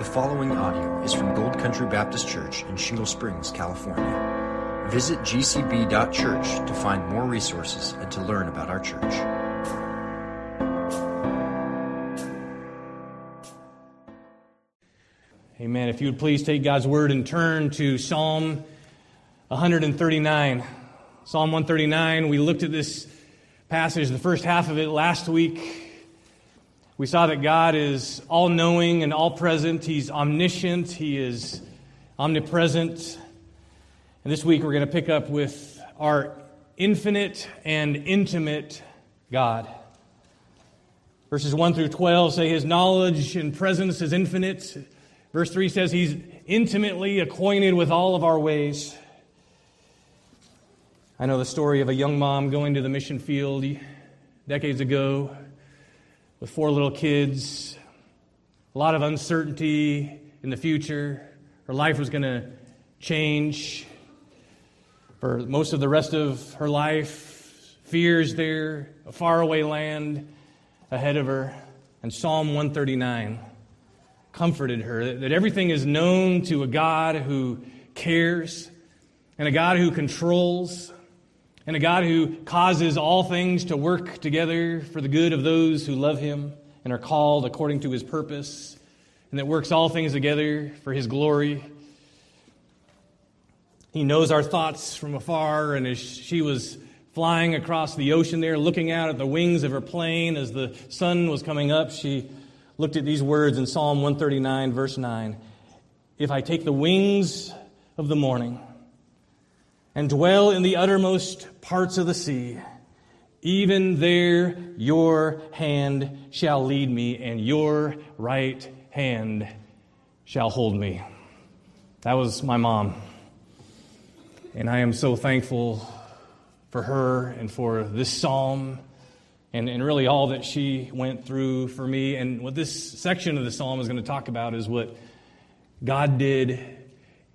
The following audio is from Gold Country Baptist Church in Shingle Springs, California. Visit gcb.church to find more resources and to learn about our church. Amen. If you would please take God's word and turn to Psalm 139. Psalm 139, we looked at this passage, the first half of it last week. We saw that God is all knowing and all present. He's omniscient. He is omnipresent. And this week we're going to pick up with our infinite and intimate God. Verses 1 through 12 say his knowledge and presence is infinite. Verse 3 says he's intimately acquainted with all of our ways. I know the story of a young mom going to the mission field decades ago with four little kids, a lot of uncertainty in the future. Her life was going to change for most of the rest of her life. Fears there, a faraway land ahead of her. And Psalm 139 comforted her that everything is known to a God who cares and a God who controls and a God who causes all things to work together for the good of those who love him and are called according to his purpose, and that works all things together for his glory. He knows our thoughts from afar, and as she was flying across the ocean there, looking out at the wings of her plane as the sun was coming up, she looked at these words in Psalm 139, verse 9 If I take the wings of the morning, and dwell in the uttermost parts of the sea. Even there your hand shall lead me, and your right hand shall hold me. That was my mom. And I am so thankful for her and for this psalm and, and really all that she went through for me. And what this section of the psalm is going to talk about is what God did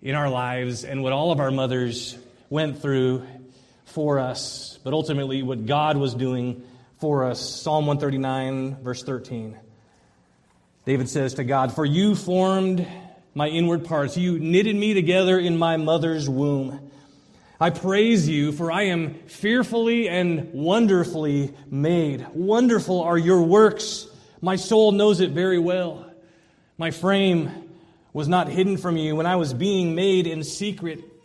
in our lives and what all of our mothers went through for us, but ultimately what God was doing for us. Psalm 139, verse 13. David says to God, For you formed my inward parts, you knitted me together in my mother's womb. I praise you, for I am fearfully and wonderfully made. Wonderful are your works. My soul knows it very well. My frame was not hidden from you when I was being made in secret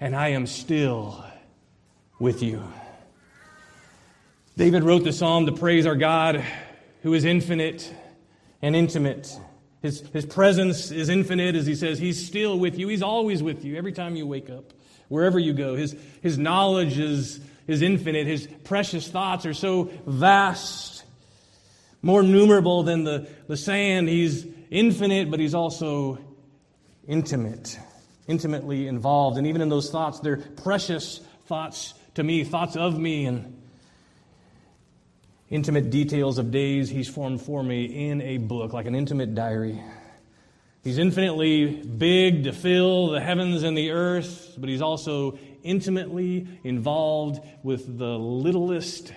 and I am still with you. David wrote the psalm to praise our God who is infinite and intimate. His, his presence is infinite as he says, He's still with you. He's always with you every time you wake up, wherever you go. His, his knowledge is, is infinite. His precious thoughts are so vast, more numerable than the, the sand. He's infinite, but He's also intimate intimately involved. And even in those thoughts, they're precious thoughts to me, thoughts of me, and intimate details of days He's formed for me in a book, like an intimate diary. He's infinitely big to fill the heavens and the earth, but He's also intimately involved with the littlest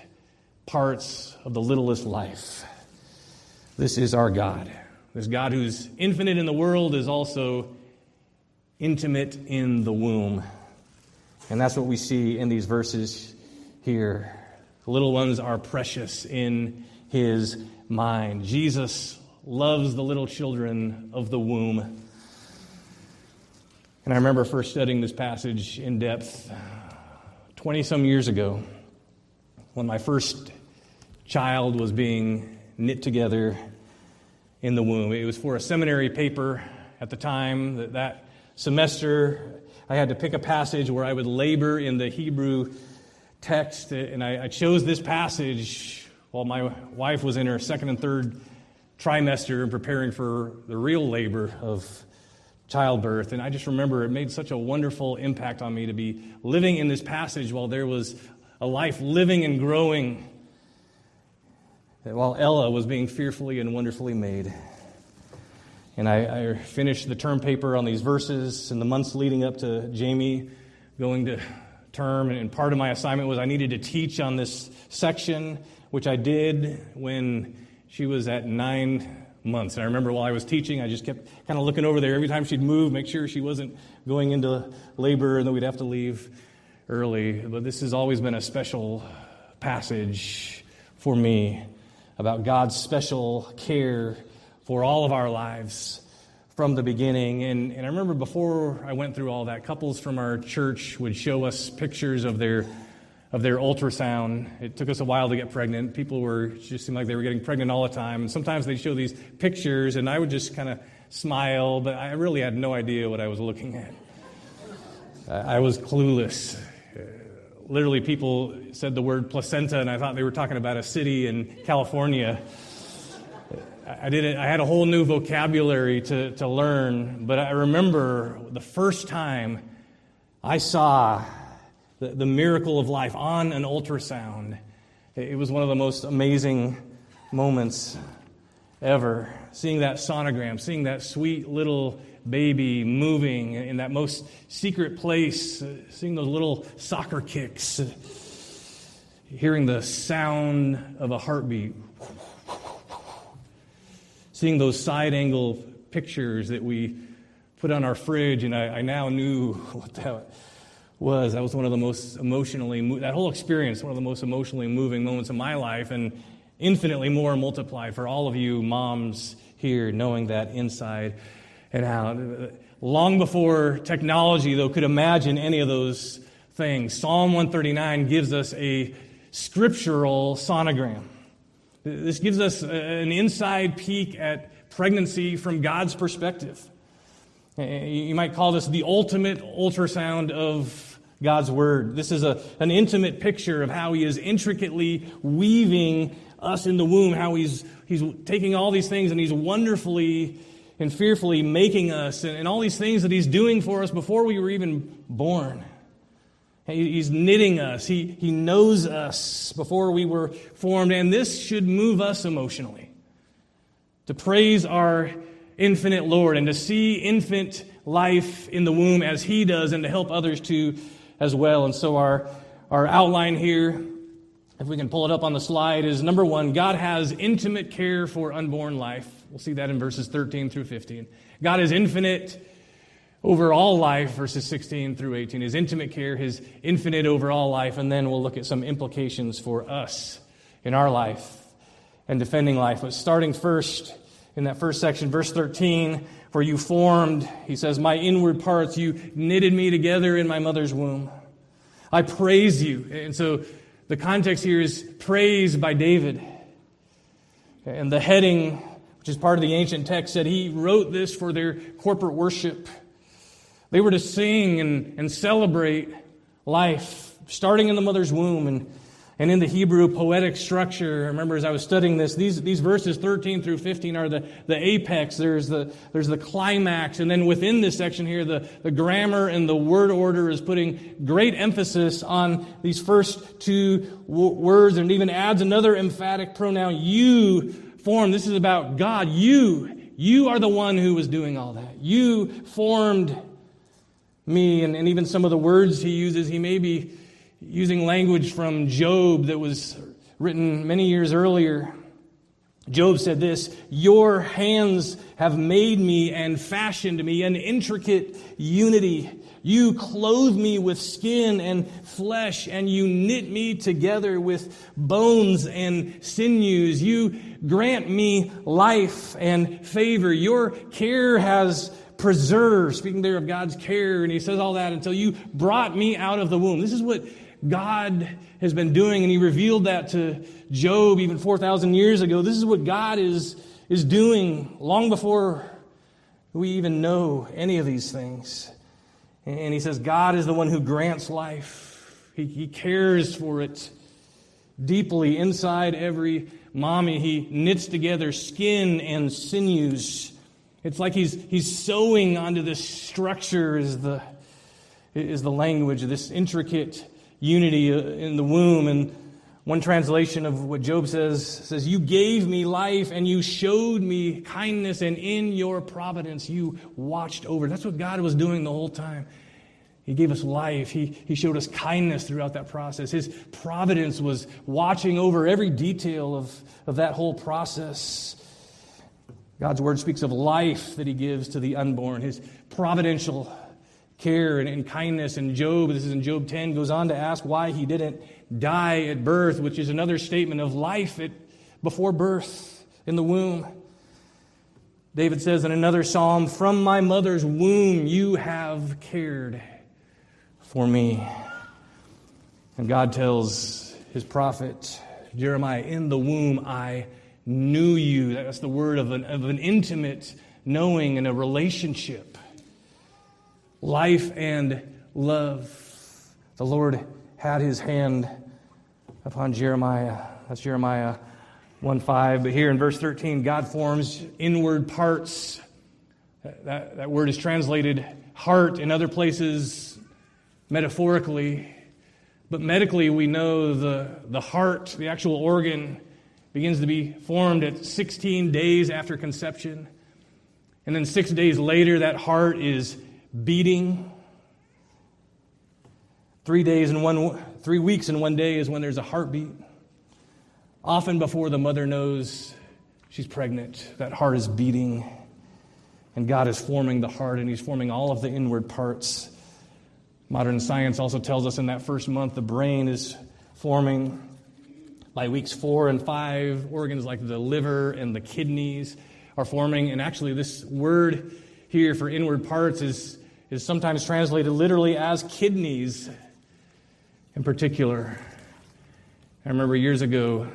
parts of the littlest life. This is our God. This God who's infinite in the world is also intimate in the womb. And that's what we see in these verses here. The little ones are precious in his mind. Jesus loves the little children of the womb. And I remember first studying this passage in depth 20 some years ago when my first child was being knit together in the womb. It was for a seminary paper at the time that that semester, I had to pick a passage where I would labor in the Hebrew text, and I, I chose this passage while my wife was in her second and third trimester and preparing for the real labor of childbirth. And I just remember it made such a wonderful impact on me to be living in this passage while there was a life living and growing, while Ella was being fearfully and wonderfully made. And I, I finished the term paper on these verses in the months leading up to Jamie going to term. And part of my assignment was I needed to teach on this section, which I did when she was at nine months. And I remember while I was teaching, I just kept kind of looking over there every time she'd move, make sure she wasn't going into labor and that we'd have to leave early. But this has always been a special passage for me about God's special care for all of our lives from the beginning. And, and I remember before I went through all that, couples from our church would show us pictures of their of their ultrasound. It took us a while to get pregnant. People were just seemed like they were getting pregnant all the time. And sometimes they'd show these pictures, and I would just kind of smile, but I really had no idea what I was looking at. I was clueless. Literally, people said the word placenta, and I thought they were talking about a city in California. I did I had a whole new vocabulary to, to learn, but I remember the first time I saw the, the miracle of life on an ultrasound. It was one of the most amazing moments ever. Seeing that sonogram, seeing that sweet little baby moving in that most secret place, seeing those little soccer kicks, hearing the sound of a heartbeat seeing those side angle pictures that we put on our fridge, and I, I now knew what that was. That was one of the most emotionally, that whole experience, one of the most emotionally moving moments of my life, and infinitely more multiplied for all of you moms here, knowing that inside and out. Long before technology, though, could imagine any of those things, Psalm 139 gives us a scriptural sonogram. This gives us an inside peek at pregnancy from God's perspective. Eh, you might call this the ultimate ultrasound of God's Word. This is a, an intimate picture of how He is intricately weaving us in the womb, how He's, he's taking all these things and He's wonderfully and fearfully making us, and, and all these things that He's doing for us before we were even born. He's knitting us. He, he knows us before we were formed, and this should move us emotionally. To praise our infinite Lord and to see infant life in the womb as He does, and to help others to as well. And so, our, our outline here, if we can pull it up on the slide, is number one God has intimate care for unborn life. We'll see that in verses 13 through 15. God is infinite over all life, verses 16 through 18, his intimate care, his infinite overall life, and then we'll look at some implications for us in our life and defending life. But starting first in that first section, verse 13, for you formed, he says, my inward parts, you knitted me together in my mother's womb. I praise you. And so the context here is praise by David. And the heading, which is part of the ancient text, said he wrote this for their corporate worship. They were to sing and, and celebrate life, starting in the mother's womb and, and in the Hebrew poetic structure. I remember as I was studying this, these, these verses 13 through 15 are the, the apex. There's the, there's the climax. And then within this section here, the, the grammar and the word order is putting great emphasis on these first two w- words and even adds another emphatic pronoun, you form. This is about God. You, you are the one who was doing all that. You formed me, and, and even some of the words he uses, he may be using language from Job that was written many years earlier. Job said this Your hands have made me and fashioned me an intricate unity. You clothe me with skin and flesh, and you knit me together with bones and sinews. You grant me life and favor. Your care has preserve, speaking there of God's care, and he says all that until you brought me out of the womb. This is what God has been doing, and he revealed that to Job even 4,000 years ago. This is what God is, is doing long before we even know any of these things. And he says, God is the one who grants life, he, he cares for it deeply inside every mommy. He knits together skin and sinews It's like he's, he's sewing onto this structure, is the, is the language, of this intricate unity uh, in the womb. And one translation of what Job says says, You gave me life and you showed me kindness, and in your providence you watched over. That's what God was doing the whole time. He gave us life. He, he showed us kindness throughout that process. His providence was watching over every detail of, of that whole process. God's word speaks of life that he gives to the unborn, his providential care and, and kindness. And Job, this is in Job 10, goes on to ask why he didn't die at birth, which is another statement of life at, before birth in the womb. David says in another psalm, From my mother's womb you have cared for me. And God tells his prophet Jeremiah, In the womb I knew you. That's the word of an, of an intimate knowing and a relationship. Life and love. The Lord had his hand upon Jeremiah. That's Jeremiah 1 5. But here in verse 13, God forms inward parts. That, that word is translated heart in other places metaphorically. But medically, we know the, the heart, the actual organ, begins to be formed at 16 days after conception. And then six days later, that heart is beating. Three days and one, three weeks and one day is when there's a heartbeat. Often before the mother knows she's pregnant, that heart is beating. And God is forming the heart, and He's forming all of the inward parts. Modern science also tells us in that first month the brain is forming. By weeks four and five, organs like the liver and the kidneys are forming. And actually, this word here for inward parts is, is sometimes translated literally as kidneys in particular. I remember years ago,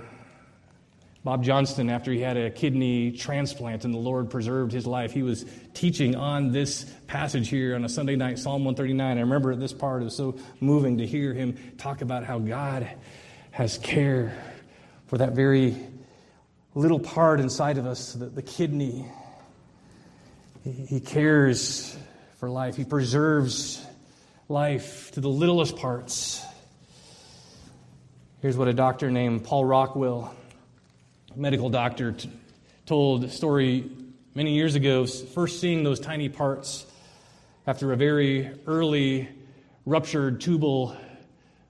Bob Johnston, after he had a kidney transplant and the Lord preserved his life, he was teaching on this passage here on a Sunday night, Psalm 139. I remember this part, it was so moving to hear him talk about how God has care for that very little part inside of us, the, the kidney. He, he cares for life, He preserves life to the littlest parts. Here's what a doctor named Paul Rockwell, a medical doctor, t- told a story many years ago, first seeing those tiny parts after a very early ruptured tubal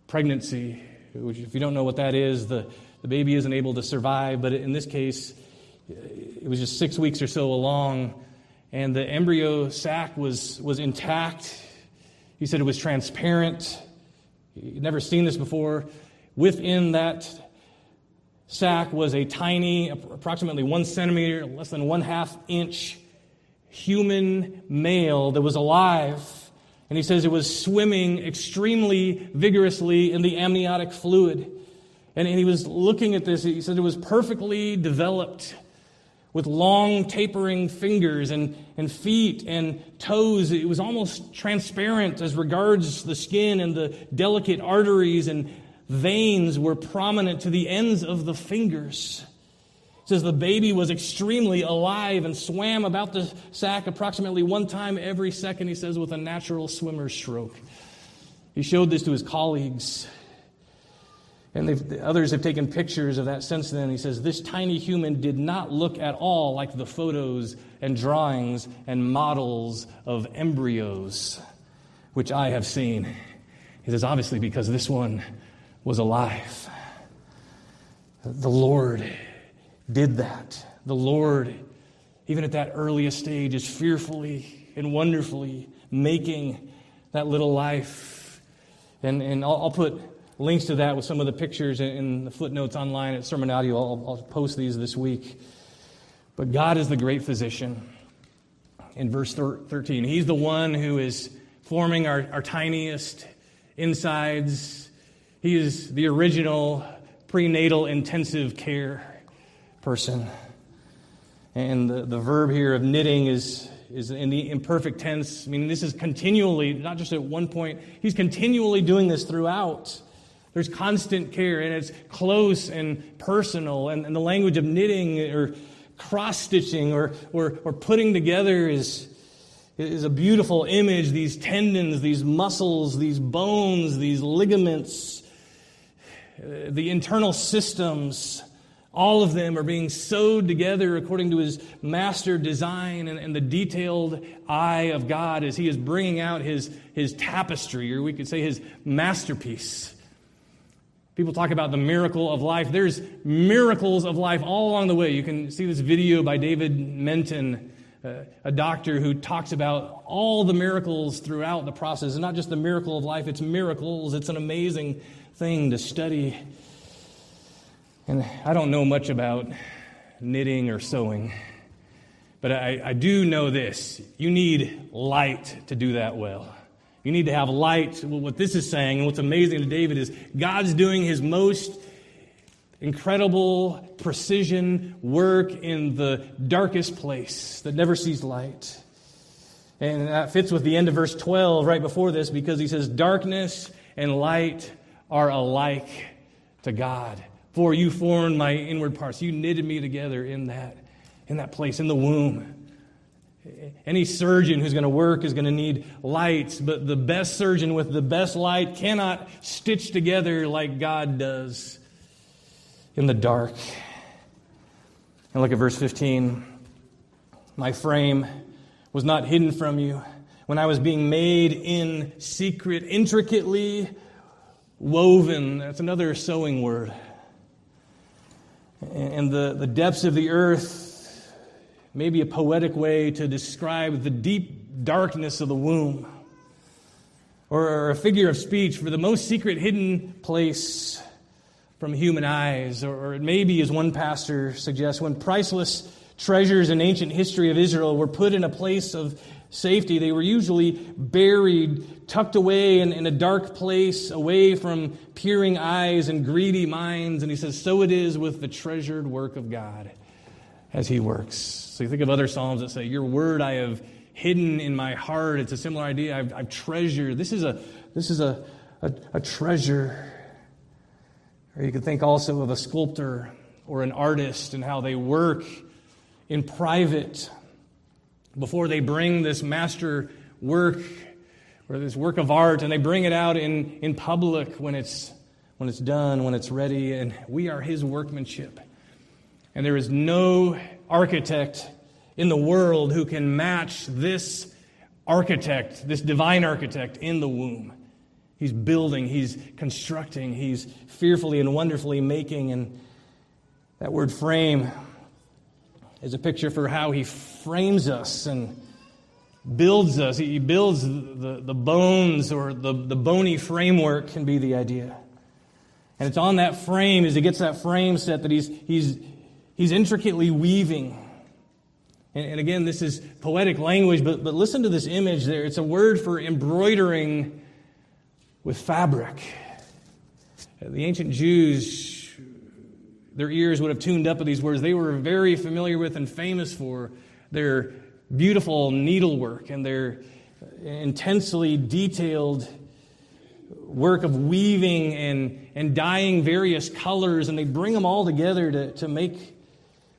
pregnancy, which, if you don't know what that is, the, the baby isn't able to survive, but in this case, it was just six weeks or so along, and the embryo sac was, was intact. He said it was transparent. He'd never seen this before. Within that sac was a tiny, approximately one centimeter, less than one half inch human male that was alive. And he says it was swimming extremely vigorously in the amniotic fluid. And he was looking at this, he said it was perfectly developed with long tapering fingers and, and feet and toes. It was almost transparent as regards the skin and the delicate arteries and veins were prominent to the ends of the fingers. It says the baby was extremely alive and swam about the sac approximately one time every second, he says, with a natural swimmer's stroke. He showed this to his colleagues. And others have taken pictures of that since then. He says, This tiny human did not look at all like the photos and drawings and models of embryos which I have seen. He says, Obviously, because this one was alive. The Lord did that. The Lord, even at that earliest stage, is fearfully and wonderfully making that little life. And, and I'll, I'll put links to that with some of the pictures in, the footnotes online at Sermon Audio. I'll, I'll post these this week. But God is the great physician. In verse 13, He's the one who is forming our, our tiniest insides he is the original prenatal intensive care person. And the, the verb here of knitting is, is in the imperfect tense. I mean, this is continually, not just at one point, he's continually doing this throughout. There's constant care, and it's close and personal. And, and the language of knitting or cross stitching or, or, or putting together is, is a beautiful image. These tendons, these muscles, these bones, these ligaments, uh, the internal systems, all of them are being sewed together according to his master design and, and, the detailed eye of God as he is bringing out his, his tapestry, or we could say his masterpiece. People talk about the miracle of life. There's miracles of life all along the way. You can see this video by David Menton, uh, a doctor who talks about all the miracles throughout the process. And not just the miracle of life, it's miracles. It's an amazing thing to study. And I don't know much about knitting or sewing, but I, I do know this you need light to do that well. You need to have light. What this is saying, and what's amazing to David is God's doing his most incredible precision work in the darkest place that never sees light. And that fits with the end of verse 12 right before this because he says, Darkness and light are alike to God. For you formed my inward parts. You knitted me together in that, in that place, in the womb. Any surgeon who's going to work is going to need lights, but the best surgeon with the best light cannot stitch together like God does in the dark. And look at verse 15. My frame was not hidden from you when I was being made in secret, intricately woven. That's another sewing word. And the, the depths of the earth maybe a poetic way to describe the deep darkness of the womb, or a figure of speech for the most secret hidden place from human eyes, or, it may be, as one pastor suggests, when priceless treasures in ancient history of Israel were put in a place of safety, they were usually buried, tucked away in, in a dark place, away from peering eyes and greedy minds. And he says, So it is with the treasured work of God as he works. So you think of other Psalms that say, Your word I have hidden in my heart. It's a similar idea. I've, I've treasured. This is, a, this is a, a, a treasure. Or you could think also of a sculptor or an artist and how they work in private before they bring this master work or this work of art and they bring it out in, in public when it's, when it's done, when it's ready. And we are his workmanship. And there is no architect in the world who can match this architect, this divine architect in the womb. He's building, he's constructing, he's fearfully and wonderfully making. And that word frame is a picture for how he frames us and builds us. He builds the, the bones or the, the bony framework, can be the idea. And it's on that frame, as he gets that frame set, that he's, he's He's intricately weaving. And, and again, this is poetic language, but, but listen to this image there. It's a word for embroidering with fabric. Uh, the ancient Jews, their ears would have tuned up with these words. They were very familiar with and famous for their beautiful needlework and their intensely detailed work of weaving and, and dyeing various colors, and they bring them all together to, to make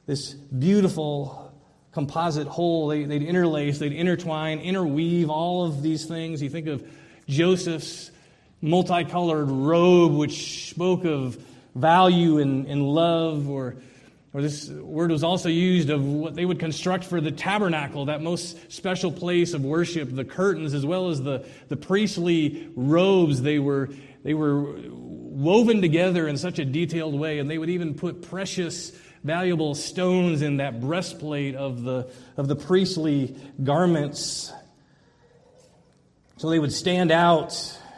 this beautiful composite whole. They, would interlace, they'd intertwine, interweave all of these things. You think of Joseph's multicolored robe, which spoke of value and, and love, or, or this word was also used of what they would construct for the tabernacle, that most special place of worship, the curtains, as well as the, the priestly robes. They were, they were woven together in such a detailed way, and they would even put precious valuable stones in that breastplate of the, of the priestly garments. So they would stand out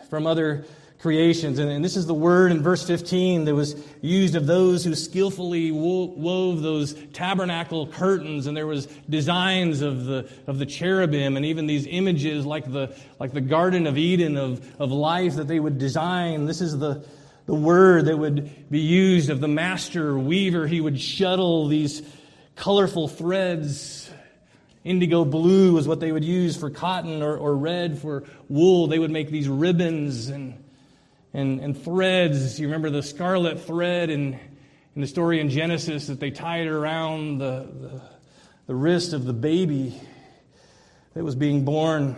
from other creations. And, and, this is the word in verse 15 that was used of those who skillfully wove those tabernacle curtains. And there was designs of the, of the cherubim and even these images like the, like the Garden of Eden of, of life that they would design. This is the, the word that would be used of the master weaver. He would shuttle these colorful threads. Indigo blue was what they would use for cotton, or, or red for wool. They would make these ribbons and, and, and threads. You remember the scarlet thread in, in the story in Genesis that they tied around the, the, the wrist of the baby that was being born.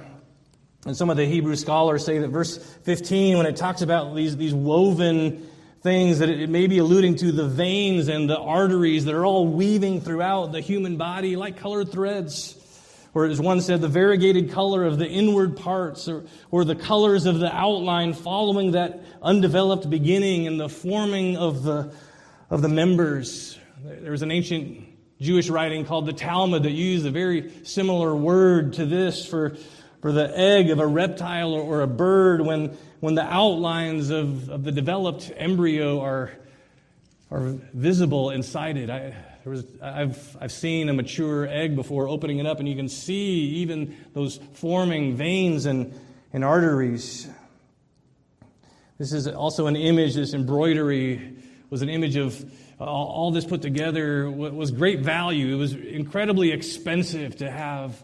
And some of the Hebrew scholars say that verse 15, when it talks about these, these woven things, that it may be alluding to the veins and the arteries that are all weaving throughout the human body like colored threads. Or as one said, the variegated color of the inward parts, or, or the colors of the outline following that undeveloped beginning and the forming of the, of the members. There was an ancient Jewish writing called the Talmud that used a very similar word to this for, for the egg of a reptile or, a bird when, when the outlines of, of the developed embryo are, are visible inside it. I, there was, I've, I've seen a mature egg before opening it up, and you can see even those forming veins and, and arteries. This is also an image, this embroidery was an image of all this put together was great value. It was incredibly expensive to have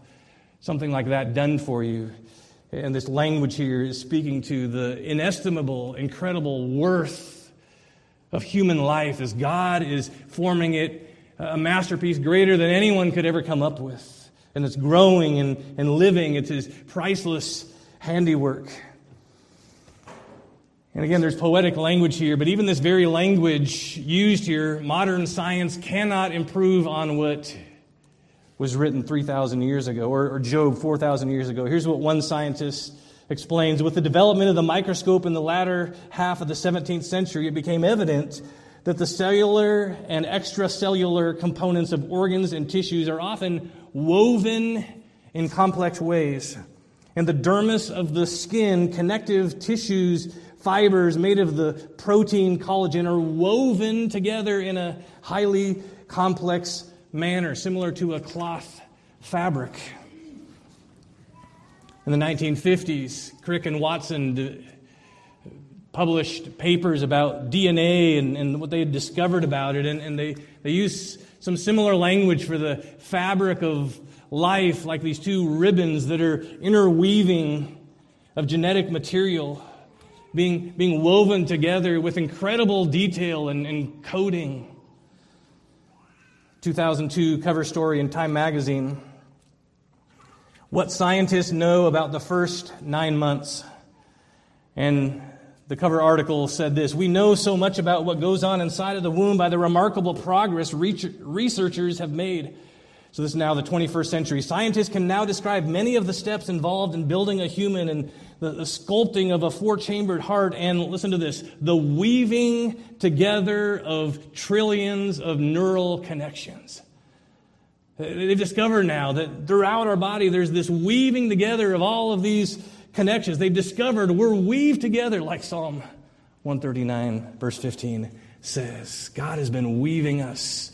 something like that done for you. And this language here is speaking to the inestimable, incredible worth of human life as God is forming it a masterpiece greater than anyone could ever come up with. And it's growing and, and living. It's his priceless handiwork. And again, there's poetic language here, but even this very language used here, modern science cannot improve on what was written 3,000 years ago, or, or Job 4,000 years ago. Here's what one scientist explains With the development of the microscope in the latter half of the 17th century, it became evident that the cellular and extracellular components of organs and tissues are often woven in complex ways. And the dermis of the skin, connective tissues, fibers made of the protein collagen are woven together in a highly complex manner, similar to a cloth fabric. In the 1950s, Crick and Watson published papers about DNA and, and what they had discovered about it, and, and they, they used some similar language for the fabric of life, like these two ribbons that are interweaving of genetic material, being, being woven together with incredible detail and, and coding. 2002 cover story in Time magazine. What scientists know about the first nine months. And the cover article said this We know so much about what goes on inside of the womb by the remarkable progress researchers have made. So, this is now the 21st century. Scientists can now describe many of the steps involved in building a human and the, the sculpting of a four chambered heart, and listen to this the weaving together of trillions of neural connections. They've discovered now that throughout our body there's this weaving together of all of these connections. They've discovered we're weaved together, like Psalm 139, verse 15 says. God has been weaving us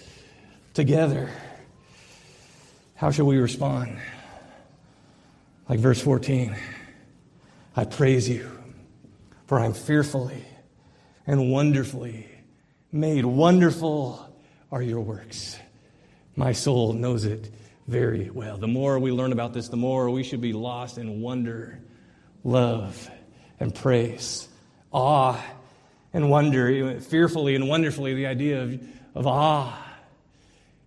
together. How shall we respond? Like verse 14 I praise you, for I'm fearfully and wonderfully made. Wonderful are your works. My soul knows it very well. The more we learn about this, the more we should be lost in wonder love and praise, awe and wonder, fearfully and wonderfully, the idea of, of awe.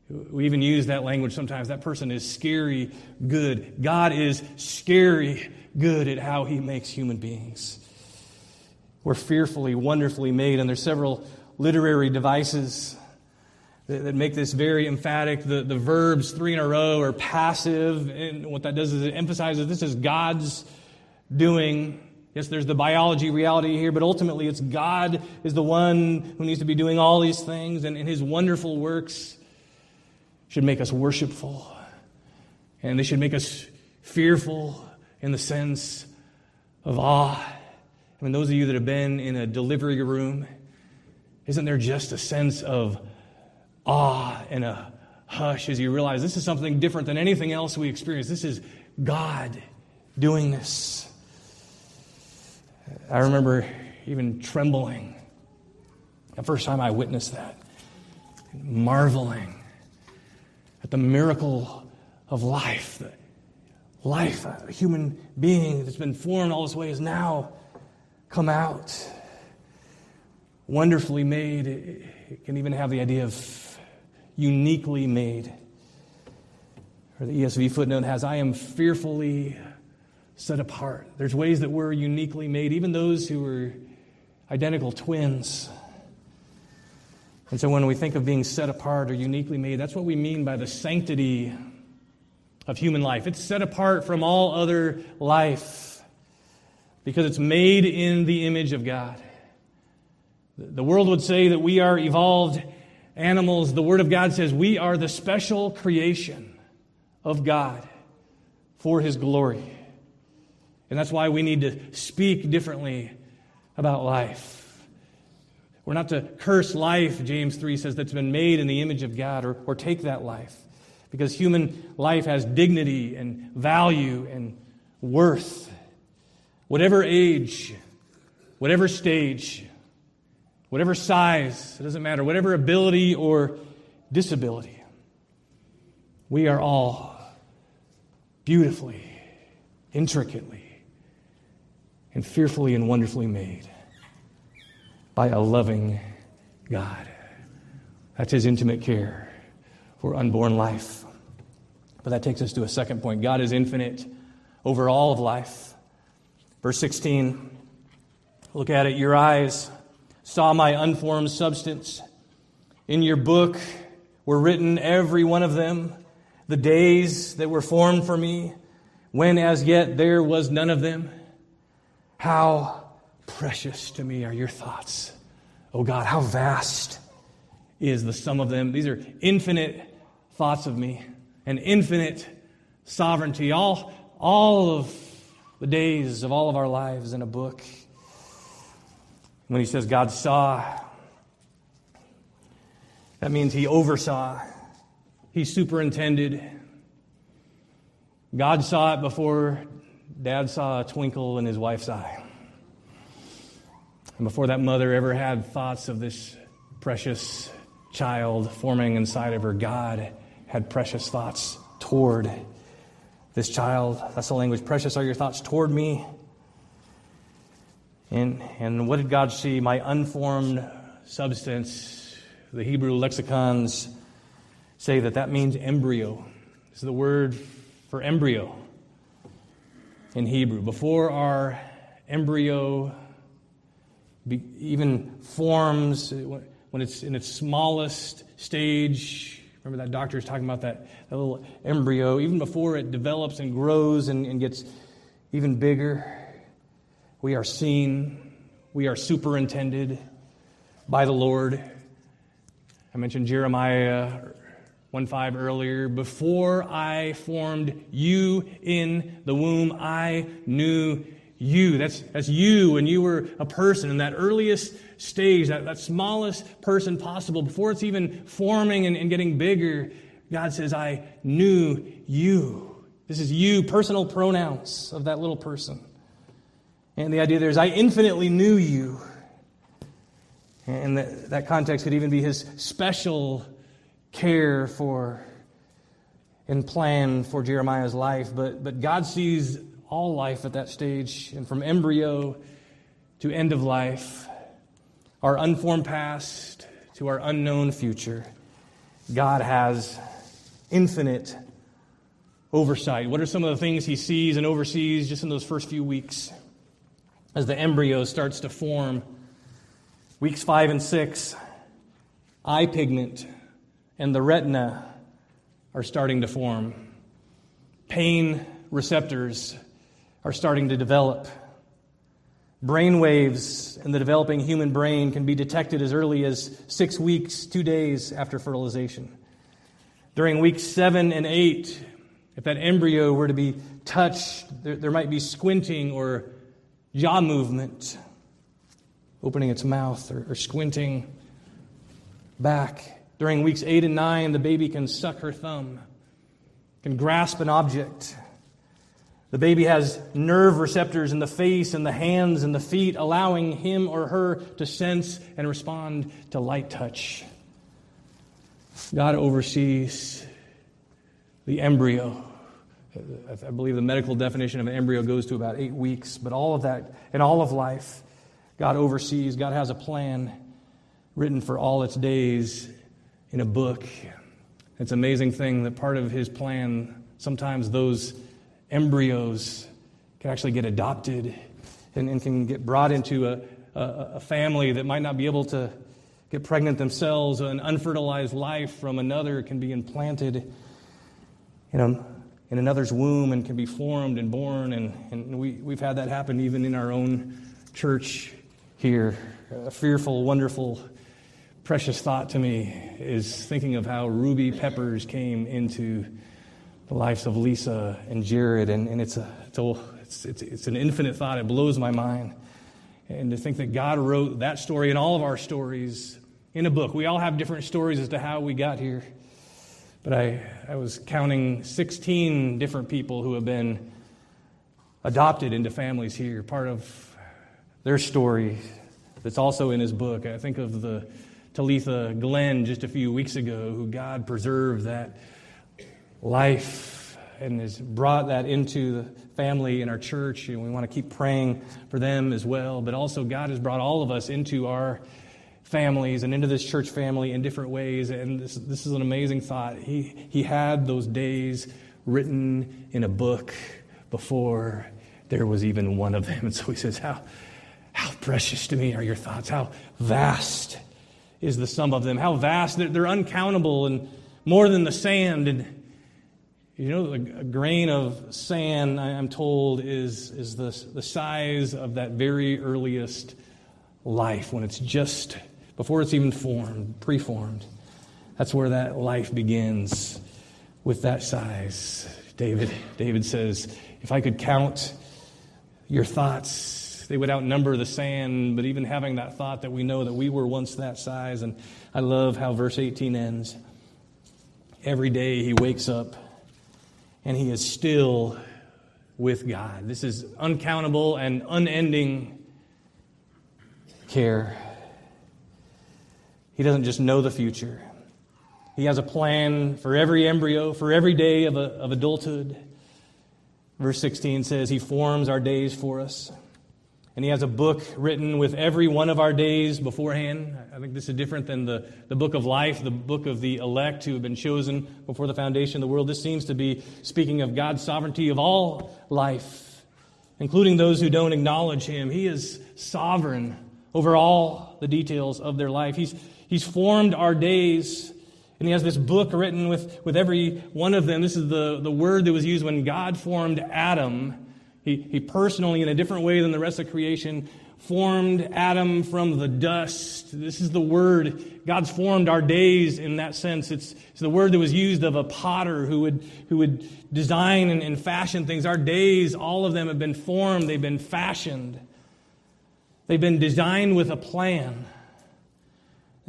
We even use that language sometimes. That person is scary good. God is scary good at how he makes human beings. We're fearfully, wonderfully made, and there's several literary devices that, that make this very emphatic. The, the verbs, three in a row, are passive, and what that does is it emphasizes this is God's doing. Yes, there's the biology reality here, but ultimately it's God is the one who needs to be doing all these things, and, and his wonderful works should make us worshipful. And they should make us fearful in the sense of awe. I mean, those of you that have been in a delivery room, isn't there just a sense of awe and a hush as you realize this is something different than anything else we experience? This is God doing this. I remember even trembling the first time I witnessed that, marveling at the miracle of life. Life, a human being that's been formed all this way, has now come out. wonderfully made. It can even have the idea of uniquely made. Or the ESV footnote has, I am fearfully set apart. There's ways that we're uniquely made, even those who are identical twins. And so when we think of being set apart or uniquely made, that's what we mean by the sanctity of human life. It's set apart from all other life because it's made in the image of God. The world would say that we are evolved animals. The Word of God says we are the special creation of God for His glory. And that's why we need to speak differently about life. We're not to curse life, James 3 says, that's been made in the image of God, or, or take that life. Because human life has dignity and value and worth. Whatever age, whatever stage, whatever size, it doesn't matter, whatever ability or disability, we are all beautifully, intricately, and fearfully and wonderfully made by a loving God. That's his intimate care for unborn life. But that takes us to a second point God is infinite over all of life. Verse 16, look at it. Your eyes saw my unformed substance. In your book were written, every one of them, the days that were formed for me, when as yet there was none of them. How precious to me are your thoughts. Oh God, how vast is the sum of them. These are infinite thoughts of me and infinite sovereignty. All, all of the days of all of our lives in a book. When he says God saw, that means he oversaw, he superintended. God saw it before dad saw a twinkle in his wife's eye. And before that mother ever had thoughts of this precious child forming inside of her, God had precious thoughts toward this child. That's the language. Precious are your thoughts toward me. And, and what did God see? My unformed substance. The Hebrew lexicons say that that means embryo. This is the word for embryo in Hebrew. Before our embryo even forms when it's in its smallest stage. Remember that doctor is talking about that, that little embryo, even before it develops and grows and, and gets even bigger. We are seen, we are superintended by the Lord. I mentioned Jeremiah 1 5 earlier. Before I formed you in the womb, I knew you. That's, that's you, and you were a person in that earliest stage, that, that smallest person possible, before it's even forming and, and getting bigger. God says, I knew you. This is you, personal pronouns of that little person. And the idea there is, I infinitely knew you. And that, that context could even be his special care for and plan for Jeremiah's life. But, but God sees all life at that stage, and from embryo to end of life, our unformed past to our unknown future, God has infinite oversight. What are some of the things He sees and oversees just in those first few weeks as the embryo starts to form? Weeks five and six, eye pigment and the retina are starting to form. Pain receptors are starting to develop. Brain waves in the developing human brain can be detected as early as six weeks, two days after fertilization. During weeks seven and eight, if that embryo were to be touched, there, there might be squinting or jaw movement, opening its mouth or, or squinting back. During weeks eight and nine, the baby can suck her thumb, can grasp an object, the baby has nerve receptors in the face and the hands and the feet, allowing him or her to sense and respond to light touch. God oversees the embryo. I believe the medical definition of an embryo goes to about eight weeks, but all of that, in all of life, God oversees, God has a plan written for all its days in a book. It's an amazing thing that part of his plan, sometimes those embryos can actually get adopted and, and can get brought into a, a, a family that might not be able to get pregnant themselves. An unfertilized life from another can be implanted in, a, in another's womb and can be formed and born. And, and we, we've had that happen even in our own church here. A fearful, wonderful, precious thought to me is thinking of how Ruby Peppers came into the lives of Lisa and Jared. And, and it's, a, it's, a, it's, it's, it's an infinite thought. It blows my mind. And to think that God wrote that story and all of our stories in a book. We all have different stories as to how we got here. But I, I was counting 16 different people who have been adopted into families here, part of their story that's also in his book. I think of the Talitha Glenn just a few weeks ago, who God preserved that life and has brought that into the family in our church, and we want to keep praying for them as well. But also, God has brought all of us into our families and into this church family in different ways. And this, this is an amazing thought. He, he had those days written in a book before there was even one of them. And so he says, How, how precious to me are your thoughts? How vast is the sum of them? How vast? They're, they're uncountable and more than the sand. And you know, a grain of sand, I'm told, is, is the, the size of that very earliest life when it's just, before it's even formed, preformed. That's where that life begins with that size. David, David says, if I could count your thoughts, they would outnumber the sand, but even having that thought that we know that we were once that size. And I love how verse 18 ends. Every day he wakes up and he is still with God. This is uncountable and unending care. He doesn't just know the future, he has a plan for every embryo, for every day of, a, of adulthood. Verse 16 says, He forms our days for us. And he has a book written with every one of our days beforehand. I think this is different than the, the book of life, the book of the elect who have been chosen before the foundation of the world. This seems to be speaking of God's sovereignty of all life, including those who don't acknowledge him. He is sovereign over all the details of their life. He's, he's formed our days. And he has this book written with, with every one of them. This is the, the word that was used when God formed Adam he, he personally, in a different way than the rest of creation, formed Adam from the dust. This is the word. God's formed our days in that sense. It's, it's the word that was used of a potter who would, who would design and, and fashion things. Our days, all of them have been formed, they've been fashioned, they've been designed with a plan.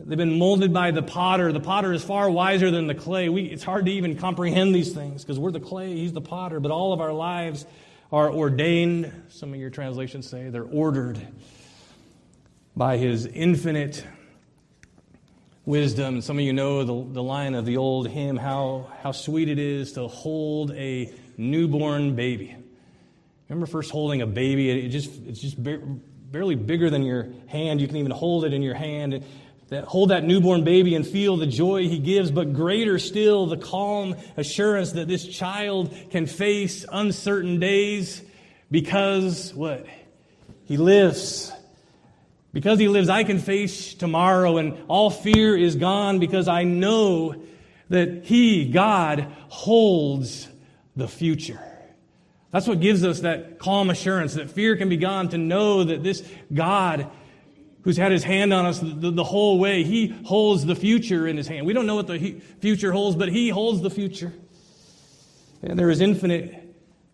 They've been molded by the potter. The potter is far wiser than the clay. We, it's hard to even comprehend these things because we're the clay, he's the potter. But all of our lives are ordained, some of your translations say they're ordered by his infinite wisdom. Some of you know the, the line of the old hymn, how, how sweet it is to hold a newborn baby. Remember first holding a baby? It just, it's just barely bigger than your hand. You can even hold it in your hand that hold that newborn baby and feel the joy he gives, but greater still the calm assurance that this child can face uncertain days because what? He lives. Because he lives, I can face tomorrow, and all fear is gone because I know that he, God, holds the future. That's what gives us that calm assurance that fear can be gone to know that this God who's had his hand on us the, the, whole way. He holds the future in his hand. We don't know what the future holds, but he holds the future. And there is infinite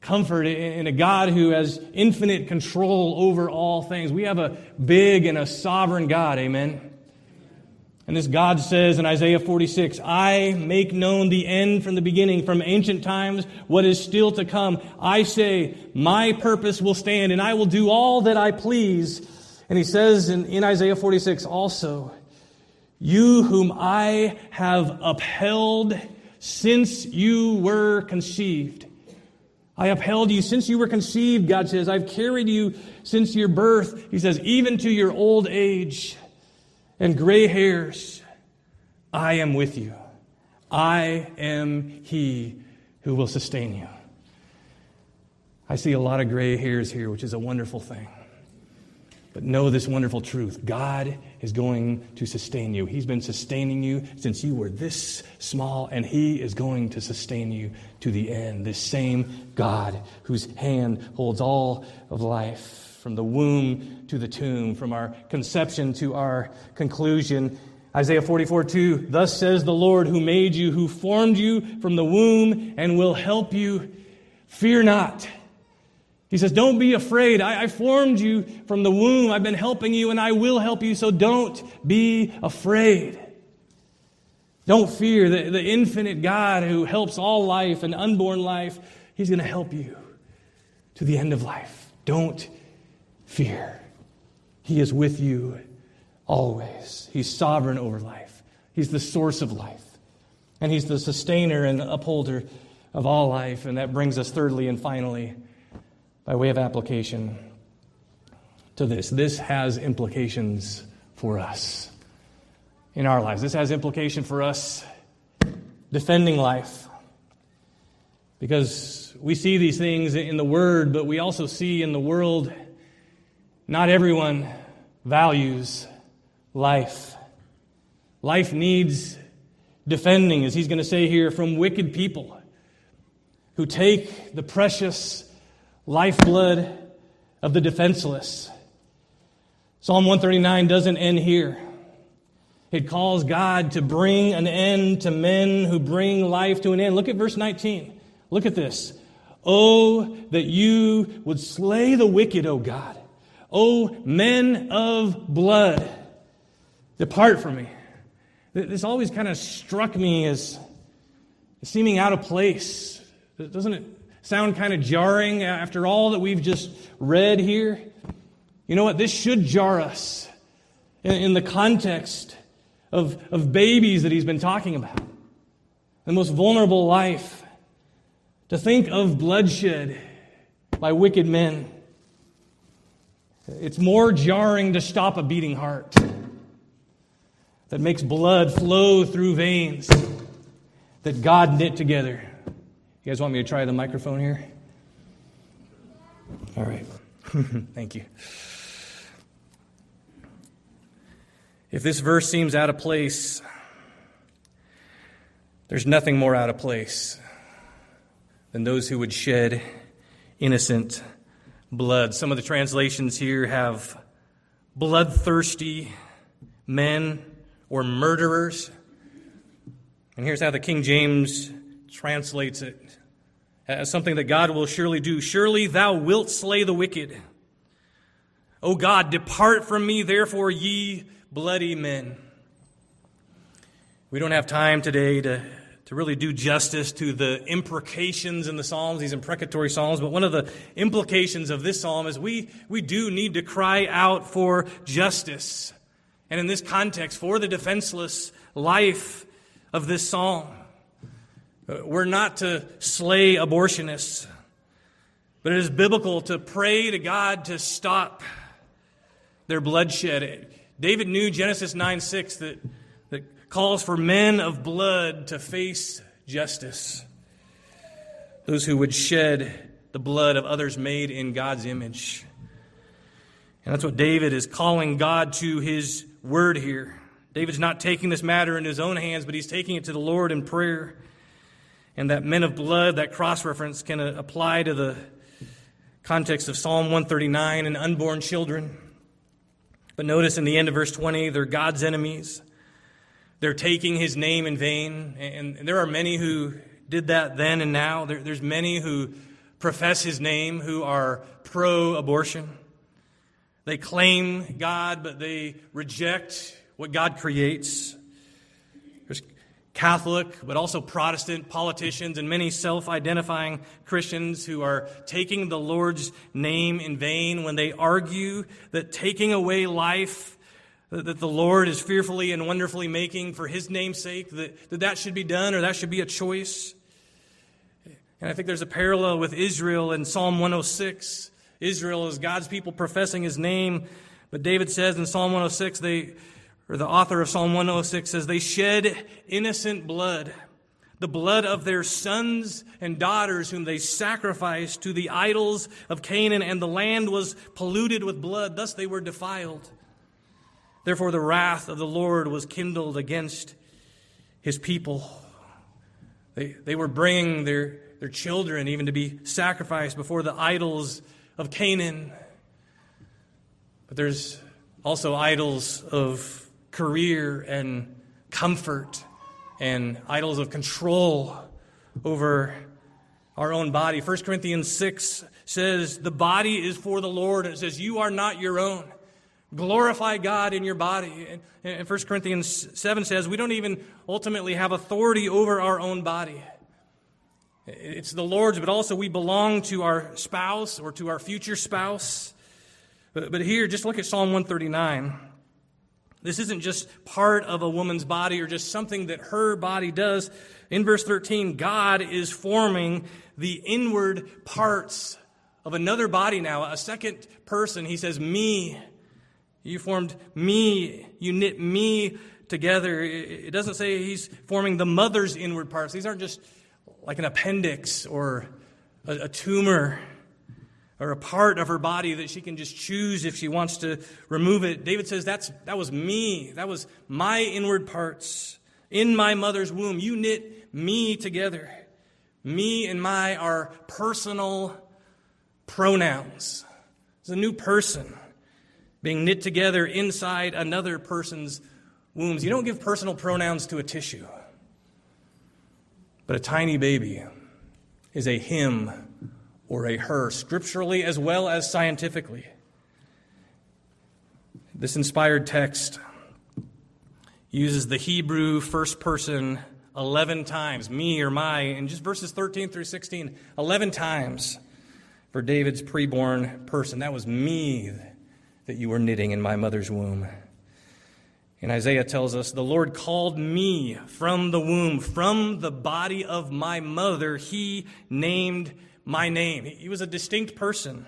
comfort in a God who has infinite control over all things. We have a big and a sovereign God, amen. And this God says in Isaiah 46, I make known the end from the beginning, from ancient times, what is still to come. I say, my purpose will stand, and I will do all that I please and he says in, in Isaiah 46 also, You whom I have upheld since you were conceived. I upheld you since you were conceived, God says. I've carried you since your birth. He says, even to your old age. and gray hairs, I am with you. I am He who will sustain you. I see a lot of gray hairs here, which is a wonderful thing. But know this wonderful truth God is going to sustain you. He's been sustaining you since you were this small, and He is going to sustain you to the end. This same God whose hand holds all of life, from the womb to the tomb, from our conception to our conclusion. Isaiah 44 2 Thus says the Lord who made you, who formed you from the womb, and will help you. Fear not. He says, Don't be afraid. I, I, formed you from the womb. I've been helping you and I will help you, so don't be afraid. Don't fear. The, the infinite God who helps all life and unborn life, He's going to help you to the end of life. Don't fear. He is with you always. He's sovereign over life, He's the source of life, and He's the sustainer and upholder of all life. And that brings us, thirdly and finally, by way of application to this. This has implications for us in our lives. This has implication for us defending life. Because we see these things in the Word, but we also see in the world not everyone values life. Life needs defending, as he's going to say here, from wicked people who take the precious lifeblood of the defenseless. Psalm 139 doesn't end here. It calls God to bring an end to men who bring life to an end. Look at verse 19. Look at this. Oh, that you would slay the wicked, O God. O men of blood, depart from me. This always kind of struck me as seeming out of place. Doesn't it sound kind of jarring after all that we've just read here? You know what? This should jar us in, in the context of, of babies that he's been talking about, the most vulnerable life. To think of bloodshed by wicked men. It's more jarring to stop a beating heart that makes blood flow through veins that God knit together. You guys want me to try the microphone here? All right. Thank you. If this verse seems out of place, there's nothing more out of place than those who would shed innocent blood. Some of the translations here have bloodthirsty men or murderers. And here's how the King James translates it as something that God will surely do. Surely thou wilt slay the wicked. O God, depart from me, therefore, ye bloody men. We don't have time today to, to really do justice to the imprecations in the Psalms, these imprecatory Psalms, but one of the implications of this Psalm is we, we do need to cry out for justice. And in this context, for the defenseless life of this Psalm. Uh, we're not to slay abortionists, but it is biblical to pray to God to stop their bloodshed. David knew Genesis 9 6 that, that calls for men of blood to face justice. Those who would shed the blood of others made in God's image. And that's what David is calling God to his word here. David's not taking this matter in his own hands, but he's taking it to the Lord in prayer and that men of blood, that cross reference, can uh, apply to the context of Psalm 139 and unborn children. But notice in the end of verse 20, they're God's enemies. They're taking his name in vain. And, there are many who did that then and now. there's many who profess his name who are pro abortion. They claim God, but they reject what God creates. Catholic, but also Protestant politicians and many self identifying Christians who are taking the Lord's name in vain when they argue that taking away life that the Lord is fearfully and wonderfully making for His name's sake, that, that that should be done or that should be a choice. And I think there's a parallel with Israel in Psalm 106. Israel is God's people professing His name, but David says in Psalm 106 they or the author of Psalm 106 says, They shed innocent blood, the blood of their sons and daughters, whom they sacrificed to the idols of Canaan, and the land was polluted with blood. Thus they were defiled. Therefore, the wrath of the Lord was kindled against his people. They, they were bringing their, their children even to be sacrificed before the idols of Canaan. But there's also idols of career and comfort and idols of control over our own body. 1 Corinthians 6 says, The body is for the Lord. And it says, You are not your own. Glorify God in your body. And 1 Corinthians 7 says, We don't even ultimately have authority over our own body. It's the Lord's, but also we belong to our spouse or to our future spouse. But, here, just look at Psalm 139. This isn't just part of a woman's body or just something that her body does. In verse 13, God is forming the inward parts of another body now, a second person. He says, Me. You formed me. You knit me together. It doesn't say he's forming the mother's inward parts. These aren't just like an appendix or a, a tumor or a part of her body that she can just choose if she wants to remove it. David says, That's, That was me. That was my inward parts. In my mother's womb, you knit me together. Me and my are personal pronouns. It's a new person being knit together inside another person's wombs. You don't give personal pronouns to a tissue, but a tiny baby is a him or a her, scripturally as well as scientifically. This inspired text uses the Hebrew first person 11 times, me or my, in just verses 13 through 16, 11 times for David's preborn person. That was me that you were knitting in my mother's womb. And Isaiah tells us, The Lord called me from the womb, from the body of my mother. He named my name. He was a distinct person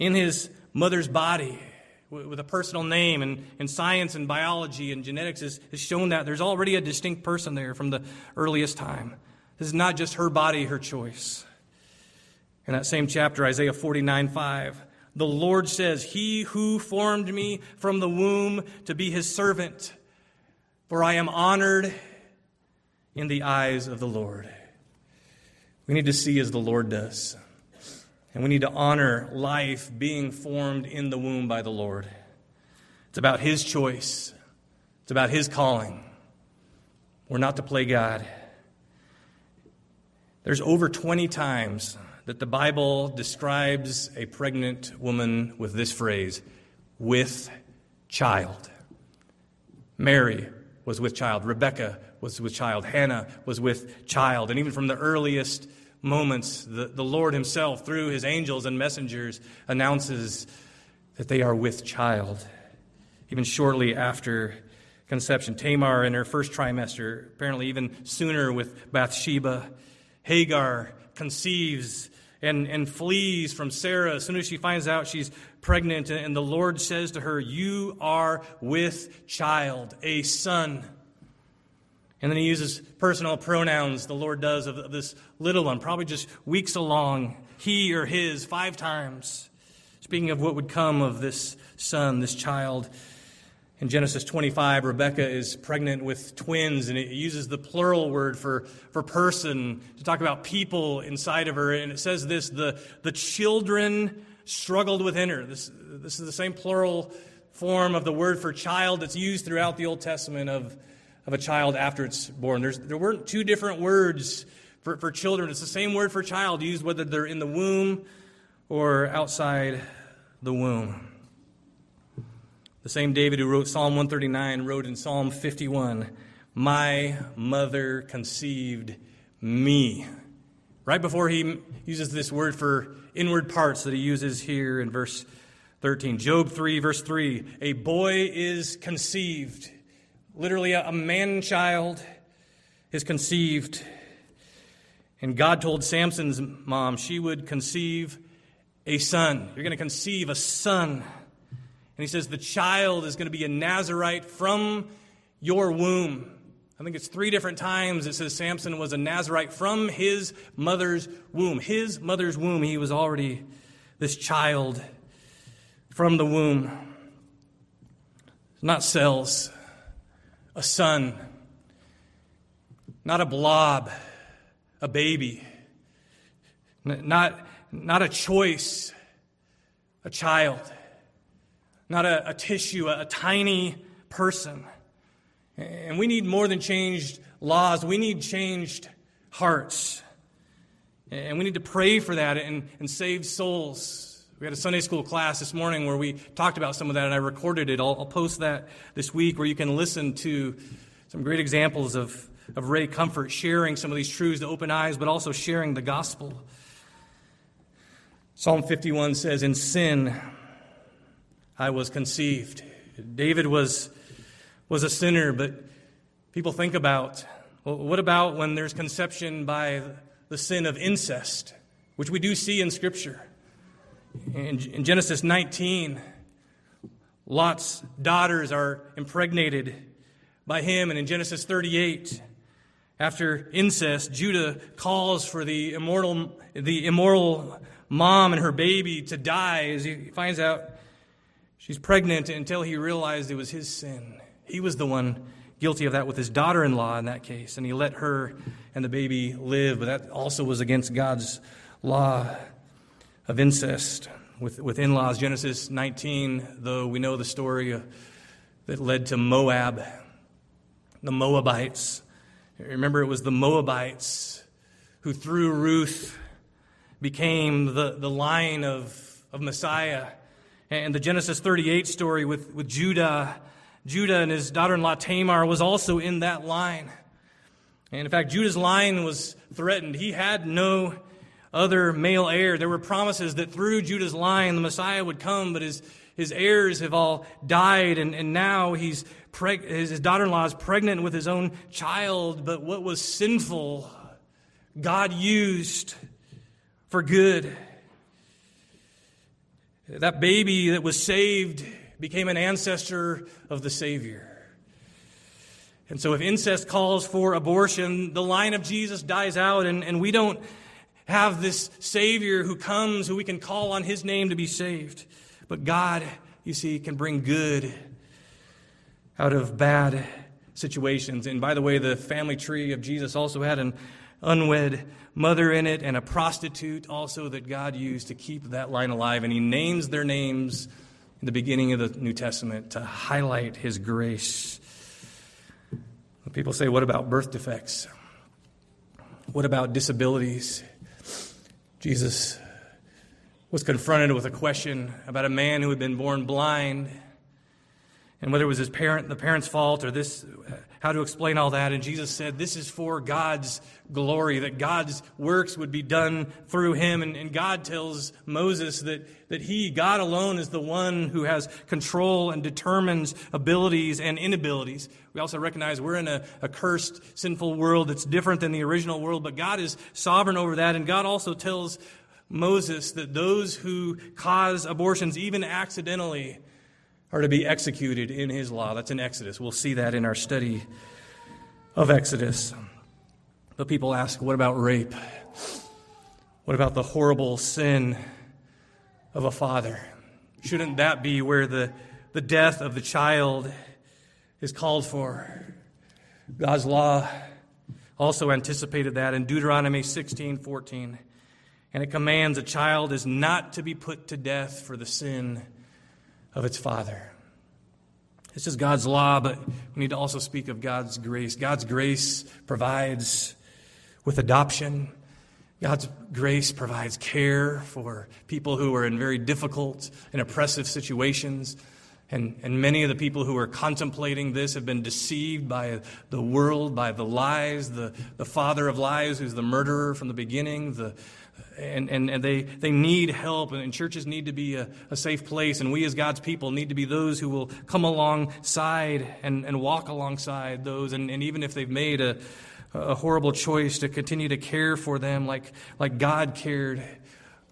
in his mother's body with a personal name, and, and science and biology and genetics has, has shown that there's already a distinct person there from the earliest time. This is not just her body, her choice. In that same chapter, Isaiah 49 5, the Lord says, He who formed me from the womb to be his servant, for I am honored in the eyes of the Lord. We need to see as the Lord does. And we need to honor life being formed in the womb by the Lord. It's about His choice, it's about His calling. We're not to play God. There's over 20 times that the Bible describes a pregnant woman with this phrase with child. Mary was with child. Rebecca was with child. Hannah was with child. And even from the earliest moments, the, the Lord Himself, through His angels and messengers, announces that they are with child. Even shortly after conception, Tamar in her first trimester, apparently even sooner with Bathsheba, Hagar conceives and, and flees from Sarah as soon as she finds out she's pregnant. And the Lord says to her, You are with child, a son. And then he uses personal pronouns, the Lord does, of, of this little one, probably just weeks along, he or his, five times. Speaking of what would come of this son, this child. In Genesis 25, Rebecca is pregnant with twins, and it uses the plural word for, for person to talk about people inside of her. And it says this the, the children struggled within her. This, this is the same plural form of the word for child that's used throughout the Old Testament of of a child after it's born. There's, there weren't two different words for, for children. It's the same word for child used whether they're in the womb or outside the womb. The same David who wrote Psalm 139 wrote in Psalm 51 My mother conceived me. Right before he uses this word for inward parts that he uses here in verse 13. Job 3, verse 3 A boy is conceived Literally, a man child is conceived. And God told Samson's mom she would conceive a son. You're going to conceive a son. And he says, The child is going to be a Nazarite from your womb. I think it's three different times it says Samson was a Nazarite from his mother's womb. His mother's womb, he was already this child from the womb. It's Not cells, a son, not a blob, a baby, not, not a choice, a child, not a, a tissue, a, a tiny person. And we need more than changed laws, we need changed hearts. And we need to pray for that and, and save souls. We had a Sunday school class this morning where we talked about some of that, and I recorded it. I'll, I'll post that this week where you can listen to some great examples of, of Ray Comfort sharing some of these truths to open eyes, but also sharing the gospel. Psalm 51 says, In sin I was conceived. David was was a sinner, but people think about well, what about when there's conception by the sin of incest, which we do see in Scripture? In, in Genesis 19, Lot's daughters are impregnated by him, and in Genesis 38, after incest, Judah calls for the immortal, the immoral mom and her baby to die as he finds out she's pregnant until he realized it was his sin. He was the one guilty of that with his daughter in law in that case, and he let her and the baby live, but that also was against God's law of incest with, with in laws. Genesis 19, though we know the story uh, that led to Moab, the Moabites. Remember, it was the Moabites who, through Ruth, became the, the line of, of Messiah. And the Genesis 38 story with, with Judah Judah and his daughter in law Tamar was also in that line. And in fact, Judah's line was threatened. He had no other male heir. There were promises that through Judah's line the Messiah would come, but his, his heirs have all died, and, and now he's preg- his, his daughter in law is pregnant with his own child. But what was sinful, God used for good. That baby that was saved became an ancestor of the Savior. And so, if incest calls for abortion, the line of Jesus dies out, and, and we don't have this Savior who comes, who we can call on His name to be saved. But God, you see, can bring good out of bad situations. And by the way, the family tree of Jesus also had an unwed mother in it and a prostitute also that God used to keep that line alive. And He names their names in the beginning of the New Testament to highlight his grace. People say, what about birth defects? What about disabilities? Jesus was confronted with a question about a man who had been born blind and whether it was his parent, the parent's fault or this how to explain all that. And Jesus said, This is for God's glory, that God's works would be done through him. And, and, God tells Moses that, that he, God alone, is the one who has control and determines abilities and inabilities. We also recognize we're in a, a cursed, sinful world that's different than the original world, but God is sovereign over that. And God also tells Moses that those who cause abortions, even accidentally, are to be executed in his law. That's in Exodus. We'll see that in our study of Exodus. But people ask, what about rape? What about the horrible sin of a father? Shouldn't that be where the, the death of the child is called for? God's law also anticipated that in Deuteronomy 16 14. And it commands a child is not to be put to death for the sin of its father. This is God's law, but we need to also speak of God's grace. God's grace provides with adoption. God's grace provides care for people who are in very difficult and oppressive situations. And, and many of the people who are contemplating this have been deceived by the world, by the lies, the, the father of lies, who's the murderer from the beginning, the, and, and, and they, they need help, and, churches need to be a, a, safe place, and we as God's people need to be those who will come alongside and, and walk alongside those, and, and even if they've made a, a horrible choice to continue to care for them like, like God cared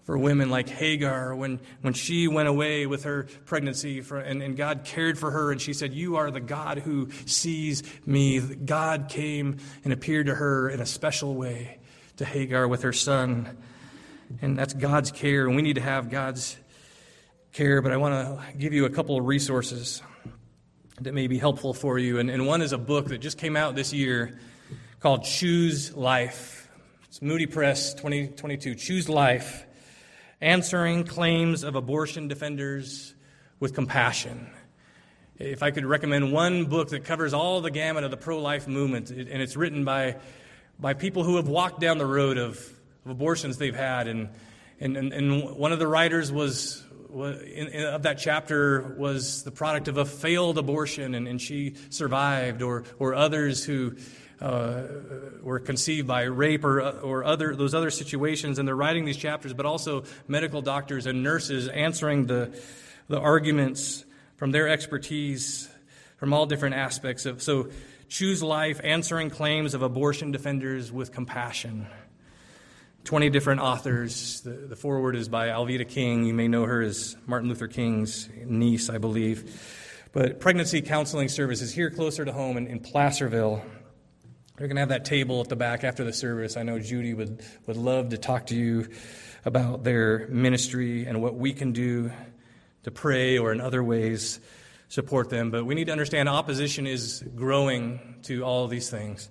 for women like Hagar when, when she went away with her pregnancy for, and, and God cared for her and she said, You are the God who sees me. God came and appeared to her in a special way to Hagar with her son. And that's God's care, and we need to have God's care. But I want to give you a couple of resources that may be helpful for you. And, and one is a book that just came out this year called Choose Life. It's Moody Press 2022. Choose Life Answering Claims of Abortion Defenders with Compassion. If I could recommend one book that covers all the gamut of the pro life movement, and it's written by, by people who have walked down the road of, of abortions they've had. And, and, and, one of the writers was, in, in, of that chapter was the product of a failed abortion, and, and she survived, or, or others who uh, were conceived by rape or, or other, those other situations, and they're writing these chapters, but also medical doctors and nurses answering the, the arguments from their expertise from all different aspects of. So, choose life, answering claims of abortion defenders with compassion. 20 different authors. The, the foreword is by Alveda King. You may know her as Martin Luther King's niece, I believe. But pregnancy counseling services here closer to home in, in Placerville. They're going to have that table at the back after the service. I know Judy would, would love to talk to you about their ministry and what we can do to pray or in other ways support them. But we need to understand opposition is growing to all these things.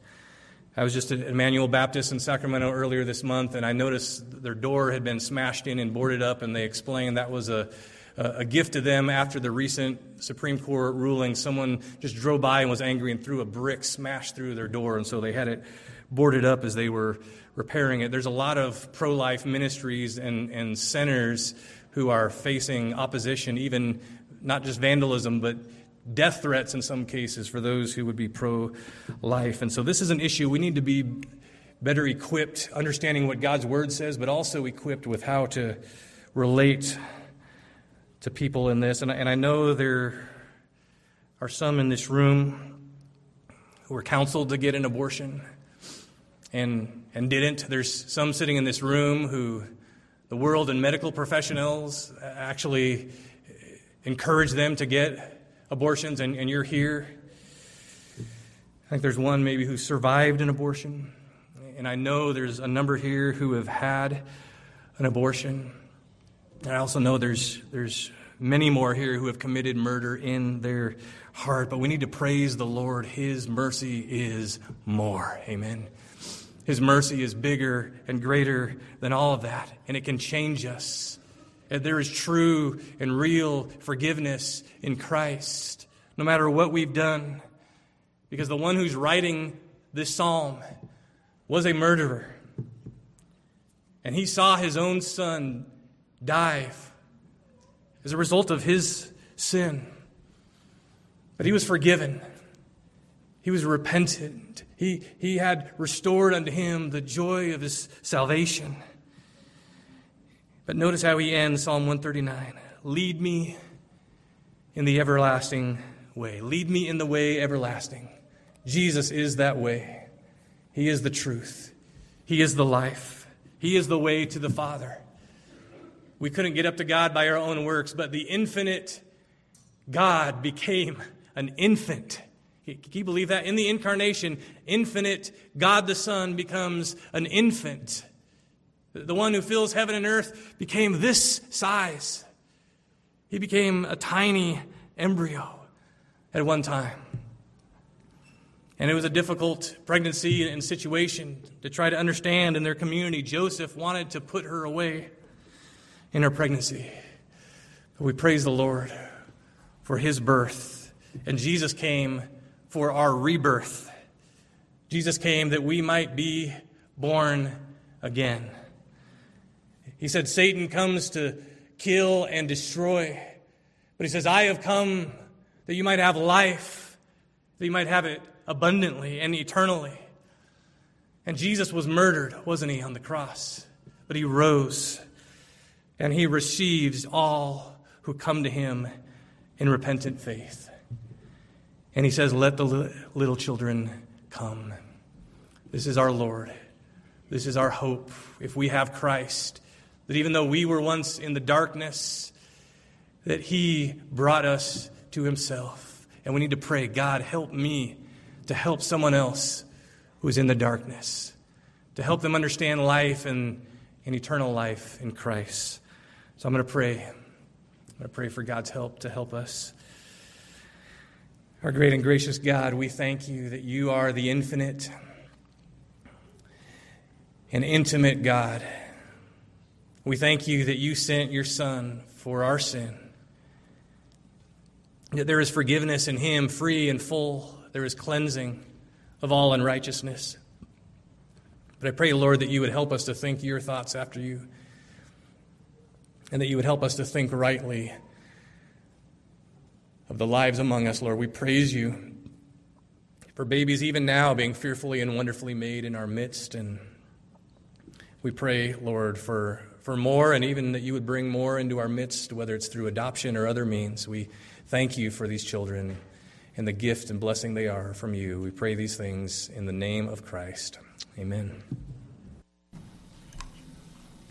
I was just at Emmanuel Baptist in Sacramento earlier this month, and I noticed their door had been smashed in and boarded up, and they explained that was a, a gift to them after the recent Supreme Court ruling. Someone just drove by and was angry and threw a brick, smashed through their door, and so they had it boarded up as they were repairing it. There's a lot of pro life ministries and, and centers who are facing opposition, even not just vandalism, but death threats in some cases for those who would be pro life. And so this is an issue we need to be better equipped, understanding what God's word says, but also equipped with how to relate to people in this. And, and I know there are some in this room who were counseled to get an abortion and, and didn't. There's some sitting in this room who the world and medical professionals actually encourage them to get abortions, and, and you're here. I think there's one maybe who survived an abortion. And I know there's a number here who have had an abortion. And I also know there's, there's many more here who have committed murder in their heart. But we need to praise the Lord. His mercy is more. Amen. His mercy is bigger and greater than all of that, and it can change us. There is true and real forgiveness in Christ, no matter what we've done. Because the one who's writing this psalm was a murderer. And he saw his own son die as a result of his sin. But he was forgiven. He was repentant. He, he had restored unto him the joy of his salvation. But notice how he ends Psalm 139 Lead me in the everlasting way. Lead me in the way everlasting. Jesus is that way. He is the truth. He is the life. He is the way to the Father. We couldn't get up to God by our own works, but the infinite God became an infant. Can you believe that? In the incarnation, infinite God the Son becomes an infant. The one who fills heaven and earth became this size. He became a tiny embryo at one time. And it was a difficult pregnancy and situation to try to understand in their community. Joseph wanted to put her away in her pregnancy. But we praise the Lord for his birth. And Jesus came for our rebirth. Jesus came that we might be born again. He said, Satan comes to kill and destroy. But he says, I have come that you might have life, that you might have it abundantly and eternally. And Jesus was murdered, wasn't he, on the cross? But he rose and he receives all who come to him in repentant faith. And he says, Let the little children come. This is our Lord. This is our hope. If we have Christ, That even though we were once in the darkness, that He brought us to Himself. And we need to pray, God, help me to help someone else who is in the darkness, to help them understand life and, and eternal life in Christ. So I'm going to pray. I'm going to pray for God's help to help us. Our great and gracious God, we thank you that you are the infinite and intimate God. We thank you that you sent your Son for our sin. That there is forgiveness in Him, free and full. There is cleansing of all unrighteousness. But I pray, Lord, that you would help us to think your thoughts after you, and that you would help us to think rightly of the lives among us, Lord. We praise you for babies, even now, being fearfully and wonderfully made in our midst. And we pray, Lord, for, for more, and even that you would bring more into our midst, whether it's through adoption or other means. We thank you for these children and the gift and blessing they are from you. We pray these things in the name of Christ. Amen.